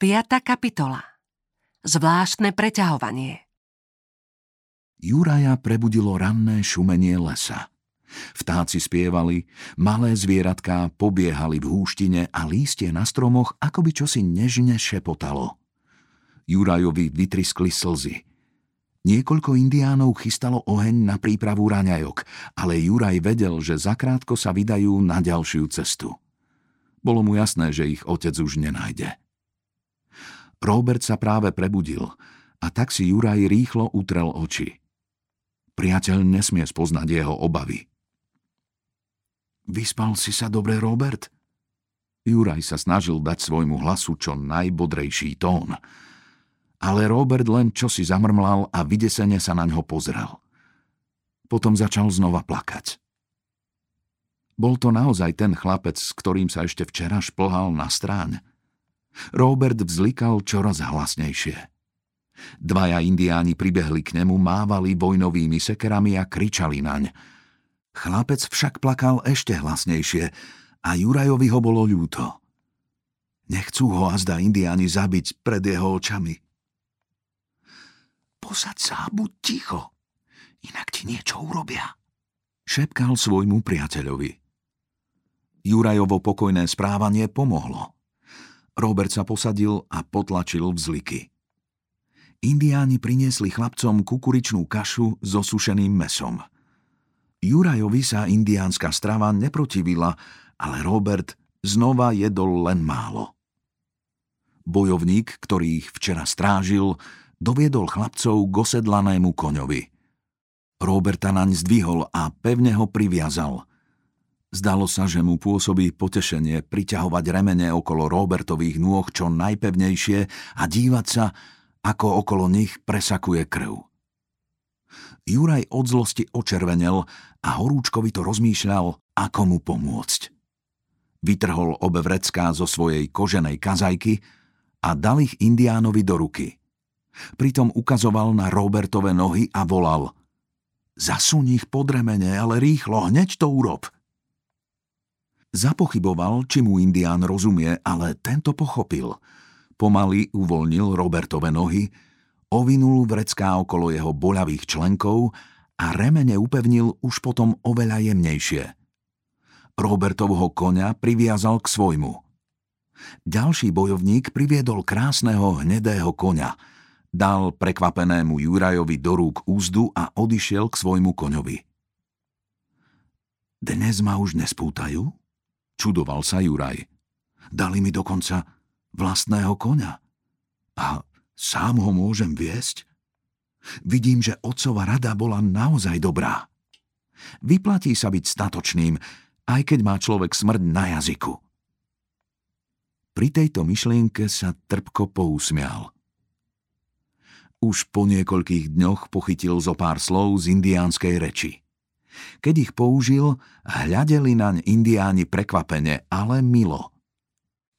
5. kapitola Zvláštne preťahovanie Juraja prebudilo ranné šumenie lesa. Vtáci spievali, malé zvieratká pobiehali v húštine a lístie na stromoch akoby čosi nežne šepotalo. Jurajovi vytriskli slzy. Niekoľko indiánov chystalo oheň na prípravu raňajok, ale Juraj vedel, že zakrátko sa vydajú na ďalšiu cestu. Bolo mu jasné, že ich otec už nenájde. Robert sa práve prebudil a tak si Juraj rýchlo utrel oči. Priateľ nesmie spoznať jeho obavy. Vyspal si sa dobre, Robert? Juraj sa snažil dať svojmu hlasu čo najbodrejší tón. Ale Robert len čosi zamrmlal a vydesene sa na ňo pozrel. Potom začal znova plakať. Bol to naozaj ten chlapec, s ktorým sa ešte včera šplhal na stráň. Robert vzlikal čoraz hlasnejšie. Dvaja indiáni pribehli k nemu, mávali vojnovými sekerami a kričali naň. Chlapec však plakal ešte hlasnejšie a Jurajovi ho bolo ľúto. Nechcú ho azda indiáni zabiť pred jeho očami. Posad sa, buď ticho, inak ti niečo urobia, šepkal svojmu priateľovi. Jurajovo pokojné správanie pomohlo. Robert sa posadil a potlačil vzliky. Indiáni priniesli chlapcom kukuričnú kašu so sušeným mesom. Jurajovi sa indiánska strava neprotivila, ale Robert znova jedol len málo. Bojovník, ktorý ich včera strážil, doviedol chlapcov k osedlanému koňovi. Roberta naň zdvihol a pevne ho priviazal – Zdalo sa, že mu pôsobí potešenie priťahovať remene okolo Robertových nôh čo najpevnejšie a dívať sa, ako okolo nich presakuje krv. Juraj od zlosti očervenel a horúčkovi to rozmýšľal, ako mu pomôcť. Vytrhol obe vrecká zo svojej koženej kazajky a dal ich indiánovi do ruky. Pritom ukazoval na Robertove nohy a volal Zasuň ich pod remene, ale rýchlo, hneď to urob – Zapochyboval, či mu indián rozumie, ale tento pochopil. Pomaly uvoľnil Robertove nohy, ovinul vrecká okolo jeho boľavých členkov a remene upevnil už potom oveľa jemnejšie. Robertovho koňa priviazal k svojmu. Ďalší bojovník priviedol krásneho hnedého koňa, dal prekvapenému Jurajovi do rúk úzdu a odišiel k svojmu koňovi. Dnes ma už nespútajú? Čudoval sa Juraj. Dali mi dokonca vlastného koňa. A sám ho môžem viesť? Vidím, že otcova rada bola naozaj dobrá. Vyplatí sa byť statočným, aj keď má človek smrť na jazyku. Pri tejto myšlienke sa trpko pousmial. Už po niekoľkých dňoch pochytil zo pár slov z indiánskej reči. Keď ich použil, hľadeli naň indiáni prekvapene, ale milo.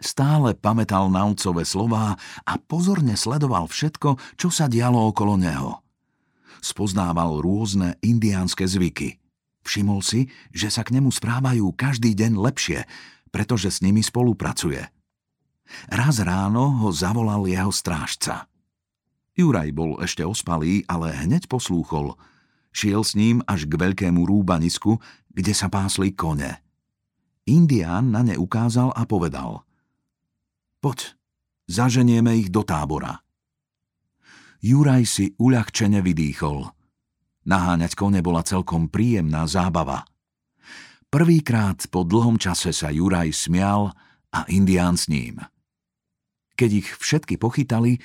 Stále pamätal naucové slová a pozorne sledoval všetko, čo sa dialo okolo neho. Spoznával rôzne indiánske zvyky. Všimol si, že sa k nemu správajú každý deň lepšie, pretože s nimi spolupracuje. Raz ráno ho zavolal jeho strážca. Juraj bol ešte ospalý, ale hneď poslúchol – Šiel s ním až k veľkému rúbanisku, kde sa pásli kone. Indián na ne ukázal a povedal Poď, zaženieme ich do tábora. Juraj si uľahčene vydýchol. Naháňať kone bola celkom príjemná zábava. Prvýkrát po dlhom čase sa Juraj smial a Indián s ním. Keď ich všetky pochytali,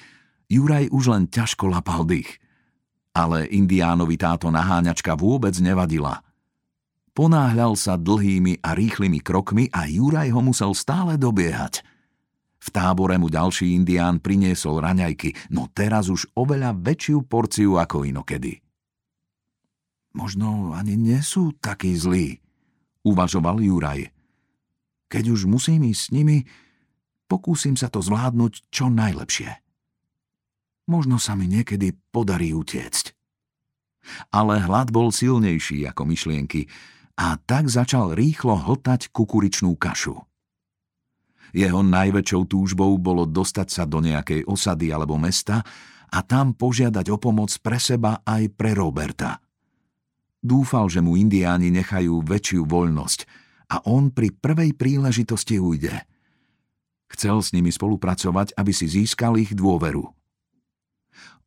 Juraj už len ťažko lapal dých – ale indiánovi táto naháňačka vôbec nevadila. Ponáhľal sa dlhými a rýchlymi krokmi a Juraj ho musel stále dobiehať. V tábore mu ďalší indián priniesol raňajky, no teraz už oveľa väčšiu porciu ako inokedy. Možno ani nie sú takí zlí, uvažoval Juraj. Keď už musím ísť s nimi, pokúsim sa to zvládnuť čo najlepšie. Možno sa mi niekedy podarí utiecť. Ale hlad bol silnejší ako myšlienky a tak začal rýchlo hltať kukuričnú kašu. Jeho najväčšou túžbou bolo dostať sa do nejakej osady alebo mesta a tam požiadať o pomoc pre seba aj pre Roberta. Dúfal, že mu indiáni nechajú väčšiu voľnosť a on pri prvej príležitosti ujde. Chcel s nimi spolupracovať, aby si získal ich dôveru.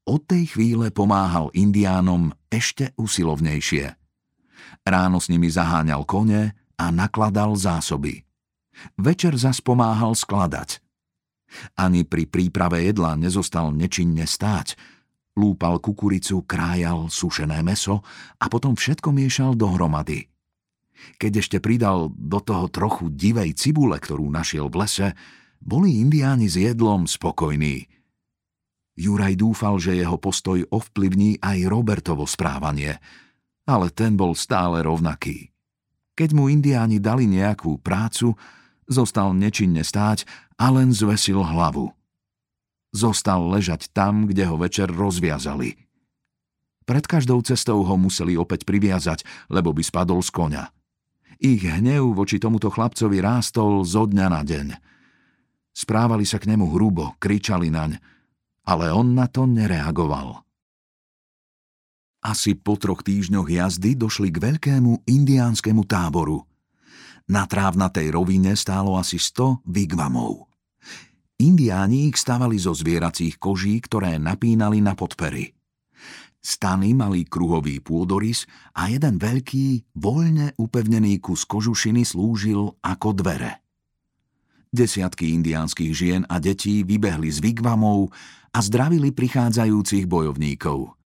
Od tej chvíle pomáhal indiánom ešte usilovnejšie. Ráno s nimi zaháňal kone a nakladal zásoby. Večer zas pomáhal skladať. Ani pri príprave jedla nezostal nečinne stáť. Lúpal kukuricu, krájal sušené meso a potom všetko miešal dohromady. Keď ešte pridal do toho trochu divej cibule, ktorú našiel v lese, boli indiáni s jedlom spokojní. Juraj dúfal, že jeho postoj ovplyvní aj Robertovo správanie, ale ten bol stále rovnaký. Keď mu indiáni dali nejakú prácu, Zostal nečinne stáť a len zvesil hlavu. Zostal ležať tam, kde ho večer rozviazali. Pred každou cestou ho museli opäť priviazať, lebo by spadol z koňa. Ich hnev voči tomuto chlapcovi rástol zo dňa na deň. Správali sa k nemu hrubo, kričali naň, ale on na to nereagoval. Asi po troch týždňoch jazdy došli k veľkému indiánskemu táboru – na trávnatej rovine stálo asi 100 vigvamov. Indiáni ich stavali zo zvieracích koží, ktoré napínali na podpery. Stany mali kruhový pôdorys a jeden veľký, voľne upevnený kus kožušiny slúžil ako dvere. Desiatky indiánskych žien a detí vybehli z vigvamov a zdravili prichádzajúcich bojovníkov.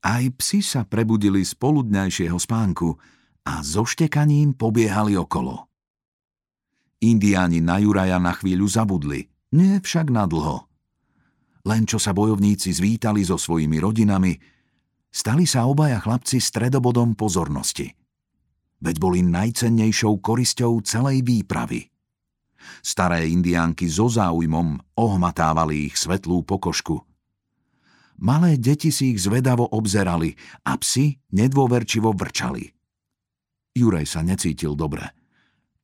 Aj psi sa prebudili z poludňajšieho spánku – a so štekaním pobiehali okolo. Indiáni na Juraja na chvíľu zabudli, nie však na dlho. Len čo sa bojovníci zvítali so svojimi rodinami, stali sa obaja chlapci stredobodom pozornosti. Veď boli najcennejšou korisťou celej výpravy. Staré indiánky so záujmom ohmatávali ich svetlú pokožku. Malé deti si ich zvedavo obzerali a psi nedôverčivo vrčali – Juraj sa necítil dobre.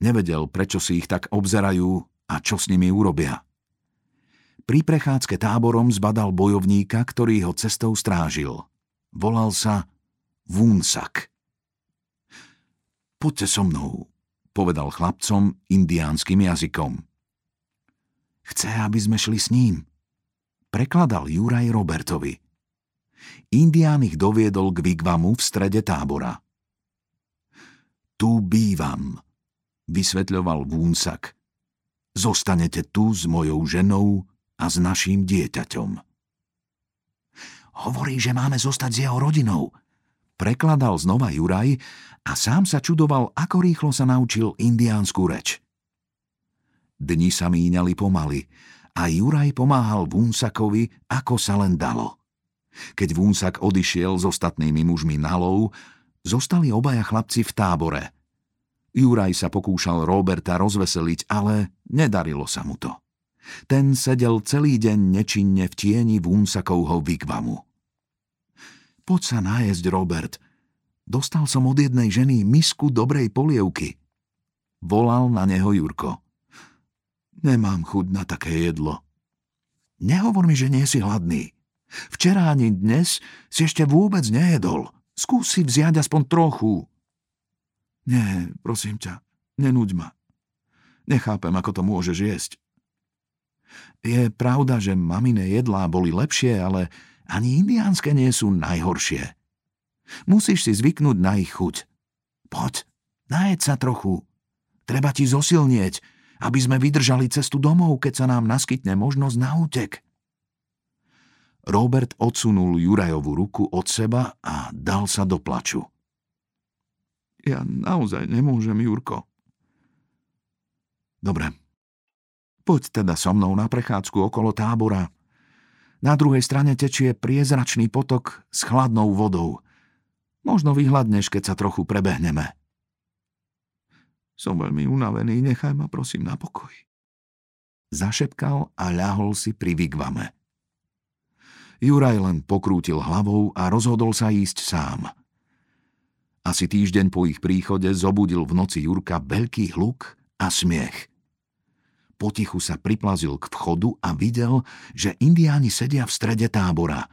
Nevedel, prečo si ich tak obzerajú a čo s nimi urobia. Pri prechádzke táborom zbadal bojovníka, ktorý ho cestou strážil. Volal sa Vúnsak. Poďte so mnou, povedal chlapcom indiánskym jazykom. Chce, aby sme šli s ním. Prekladal Juraj Robertovi. Indián ich doviedol k Vigvamu v strede tábora. Tu bývam, vysvetľoval Vúnsak. Zostanete tu s mojou ženou a s naším dieťaťom. Hovorí, že máme zostať s jeho rodinou. Prekladal znova Juraj a sám sa čudoval, ako rýchlo sa naučil indiánsku reč. Dni sa míňali pomaly a Juraj pomáhal Vúnsakovi, ako sa len dalo. Keď Vúnsak odišiel s ostatnými mužmi na lov, Zostali obaja chlapci v tábore. Juraj sa pokúšal Roberta rozveseliť, ale nedarilo sa mu to. Ten sedel celý deň nečinne v tieni Vúnsakovho vigvamu. Poď sa nájsť, Robert. Dostal som od jednej ženy misku dobrej polievky. Volal na neho Jurko. Nemám chuť na také jedlo. Nehovor mi, že nie si hladný. Včera ani dnes si ešte vôbec nejedol. Skúsi vziať aspoň trochu. Nie, prosím ťa, nenúď ma. Nechápem, ako to môžeš jesť. Je pravda, že mamine jedlá boli lepšie, ale ani indiánske nie sú najhoršie. Musíš si zvyknúť na ich chuť. Poď, najed sa trochu. Treba ti zosilnieť, aby sme vydržali cestu domov, keď sa nám naskytne možnosť na útek. Robert odsunul Jurajovú ruku od seba a dal sa do plaču. Ja naozaj nemôžem, Jurko. Dobre. Poď teda so mnou na prechádzku okolo tábora. Na druhej strane tečie priezračný potok s chladnou vodou. Možno vyhľadneš, keď sa trochu prebehneme. Som veľmi unavený, nechaj ma prosím na pokoj. Zašepkal a ľahol si pri vigvame. Juraj len pokrútil hlavou a rozhodol sa ísť sám. Asi týždeň po ich príchode zobudil v noci Jurka veľký hluk a smiech. Potichu sa priplazil k vchodu a videl, že indiáni sedia v strede tábora.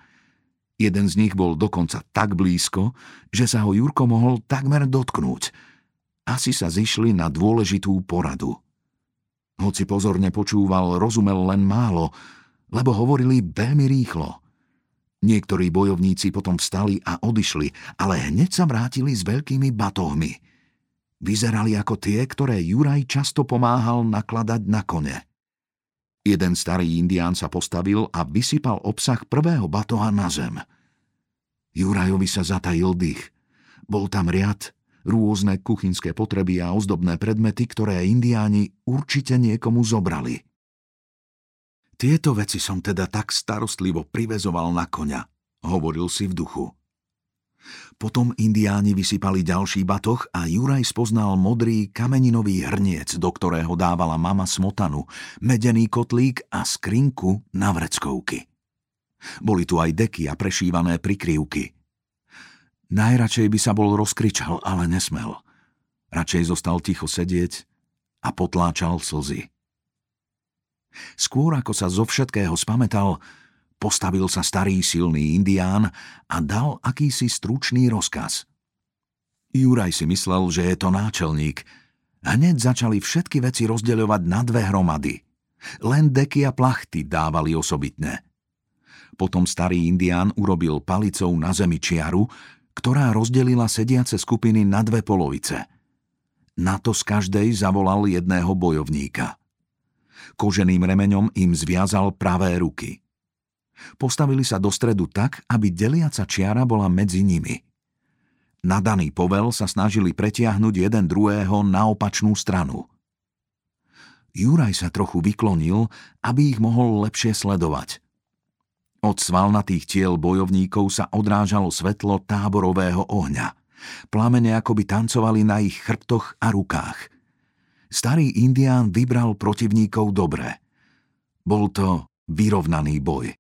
Jeden z nich bol dokonca tak blízko, že sa ho Jurko mohol takmer dotknúť. Asi sa zišli na dôležitú poradu. Hoci pozorne počúval, rozumel len málo, lebo hovorili veľmi rýchlo. Niektorí bojovníci potom vstali a odišli, ale hneď sa vrátili s veľkými batohmi – Vyzerali ako tie, ktoré Juraj často pomáhal nakladať na kone. Jeden starý indián sa postavil a vysypal obsah prvého batoha na zem. Jurajovi sa zatajil dých. Bol tam riad, rôzne kuchynské potreby a ozdobné predmety, ktoré indiáni určite niekomu zobrali. Tieto veci som teda tak starostlivo privezoval na koňa, hovoril si v duchu. Potom indiáni vysypali ďalší batoh a Juraj spoznal modrý kameninový hrniec, do ktorého dávala mama smotanu, medený kotlík a skrinku na vreckovky. Boli tu aj deky a prešívané prikryvky. Najradšej by sa bol rozkričal, ale nesmel. Radšej zostal ticho sedieť a potláčal slzy. Skôr ako sa zo všetkého spametal, Postavil sa starý silný indián a dal akýsi stručný rozkaz. Juraj si myslel, že je to náčelník. Hneď začali všetky veci rozdeľovať na dve hromady. Len deky a plachty dávali osobitne. Potom starý indián urobil palicou na zemi čiaru, ktorá rozdelila sediace skupiny na dve polovice. Na to z každej zavolal jedného bojovníka. Koženým remeňom im zviazal pravé ruky. Postavili sa do stredu tak, aby deliaca čiara bola medzi nimi. Na daný povel sa snažili pretiahnuť jeden druhého na opačnú stranu. Juraj sa trochu vyklonil, aby ich mohol lepšie sledovať. Od svalnatých tiel bojovníkov sa odrážalo svetlo táborového ohňa. Plamene akoby tancovali na ich chrbtoch a rukách. Starý indián vybral protivníkov dobre. Bol to vyrovnaný boj.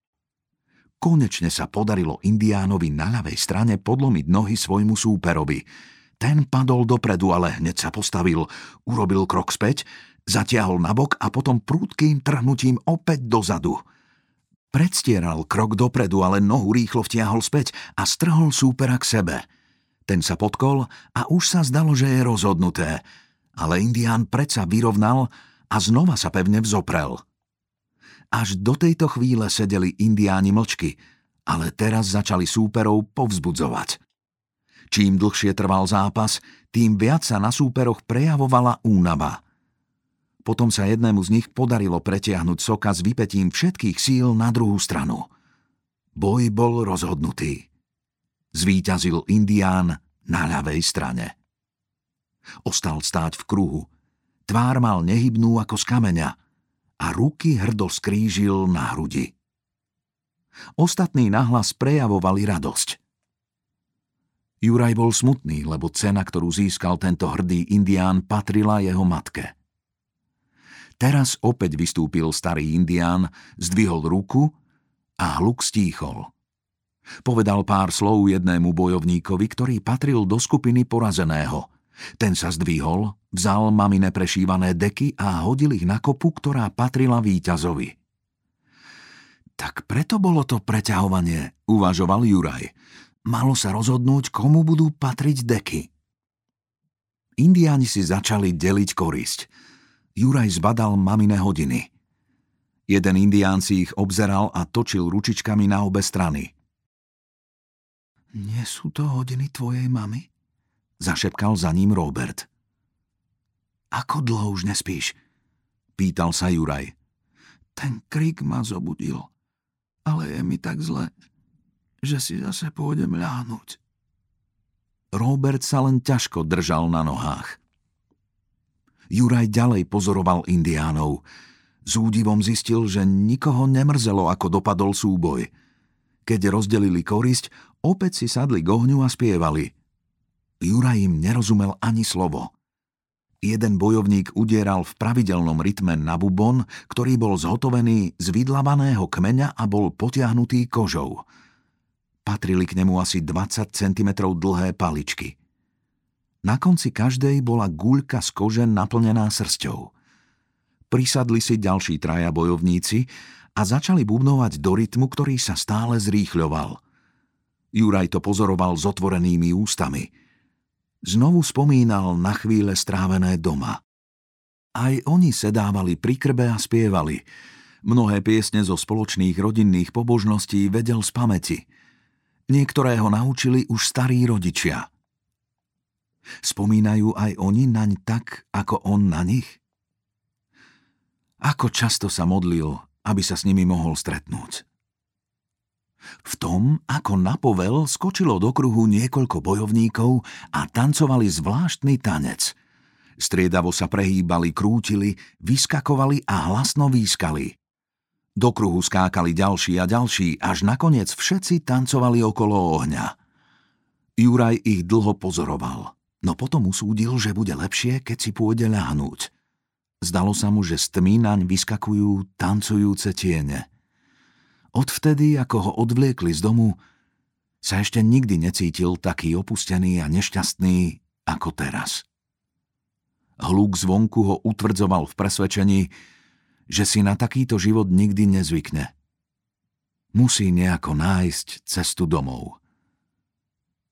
Konečne sa podarilo indiánovi na ľavej strane podlomiť nohy svojmu súperovi. Ten padol dopredu, ale hneď sa postavil, urobil krok späť, zatiahol nabok a potom prúdkým trhnutím opäť dozadu. Predstieral krok dopredu, ale nohu rýchlo vtiahol späť a strhol súpera k sebe. Ten sa podkol a už sa zdalo, že je rozhodnuté. Ale indián predsa vyrovnal a znova sa pevne vzoprel. Až do tejto chvíle sedeli indiáni mlčky, ale teraz začali súperov povzbudzovať. Čím dlhšie trval zápas, tým viac sa na súperoch prejavovala únava. Potom sa jednému z nich podarilo pretiahnuť soka s vypetím všetkých síl na druhú stranu. Boj bol rozhodnutý. Zvíťazil indián na ľavej strane. Ostal stáť v kruhu. Tvár mal nehybnú ako z kameňa – a ruky hrdo skrížil na hrudi. Ostatní nahlas prejavovali radosť. Juraj bol smutný, lebo cena, ktorú získal tento hrdý indián, patrila jeho matke. Teraz opäť vystúpil starý indián, zdvihol ruku a hluk stíchol. Povedal pár slov jednému bojovníkovi, ktorý patril do skupiny porazeného – ten sa zdvihol, vzal mamine prešívané deky a hodil ich na kopu, ktorá patrila víťazovi. Tak preto bolo to preťahovanie, uvažoval Juraj. Malo sa rozhodnúť, komu budú patriť deky. Indiáni si začali deliť korisť. Juraj zbadal mamine hodiny. Jeden indián si ich obzeral a točil ručičkami na obe strany. Nie sú to hodiny tvojej mamy? Zašepkal za ním Robert. Ako dlho už nespíš? Pýtal sa Juraj. Ten krik ma zobudil, ale je mi tak zle, že si zase pôjdem ľahnuť. Robert sa len ťažko držal na nohách. Juraj ďalej pozoroval indiánov. S údivom zistil, že nikoho nemrzelo, ako dopadol súboj. Keď rozdelili korisť, opäť si sadli k ohňu a spievali – Juraj im nerozumel ani slovo. Jeden bojovník udieral v pravidelnom rytme na bubon, ktorý bol zhotovený z vydlavaného kmeňa a bol potiahnutý kožou. Patrili k nemu asi 20 cm dlhé paličky. Na konci každej bola guľka z kože naplnená srsťou. Prisadli si ďalší traja bojovníci a začali bubnovať do rytmu, ktorý sa stále zrýchľoval. Juraj to pozoroval s otvorenými ústami. Znovu spomínal na chvíle strávené doma. Aj oni sedávali pri krbe a spievali. Mnohé piesne zo spoločných rodinných pobožností vedel z pamäti. Niektoré ho naučili už starí rodičia. Spomínajú aj oni naň tak, ako on na nich? Ako často sa modlil, aby sa s nimi mohol stretnúť. Tom, ako na povel, skočilo do kruhu niekoľko bojovníkov a tancovali zvláštny tanec. Striedavo sa prehýbali, krútili, vyskakovali a hlasno výskali. Do kruhu skákali ďalší a ďalší, až nakoniec všetci tancovali okolo ohňa. Juraj ich dlho pozoroval, no potom usúdil, že bude lepšie, keď si pôjde ľahnúť. Zdalo sa mu, že z tmy naň vyskakujú tancujúce tiene. Odvtedy, ako ho odvliekli z domu, sa ešte nikdy necítil taký opustený a nešťastný ako teraz. Hluk zvonku ho utvrdzoval v presvedčení, že si na takýto život nikdy nezvykne. Musí nejako nájsť cestu domov.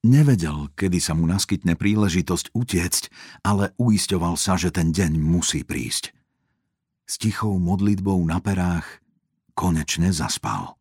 Nevedel, kedy sa mu naskytne príležitosť utiecť, ale uisťoval sa, že ten deň musí prísť. S tichou modlitbou na perách konečne zaspal.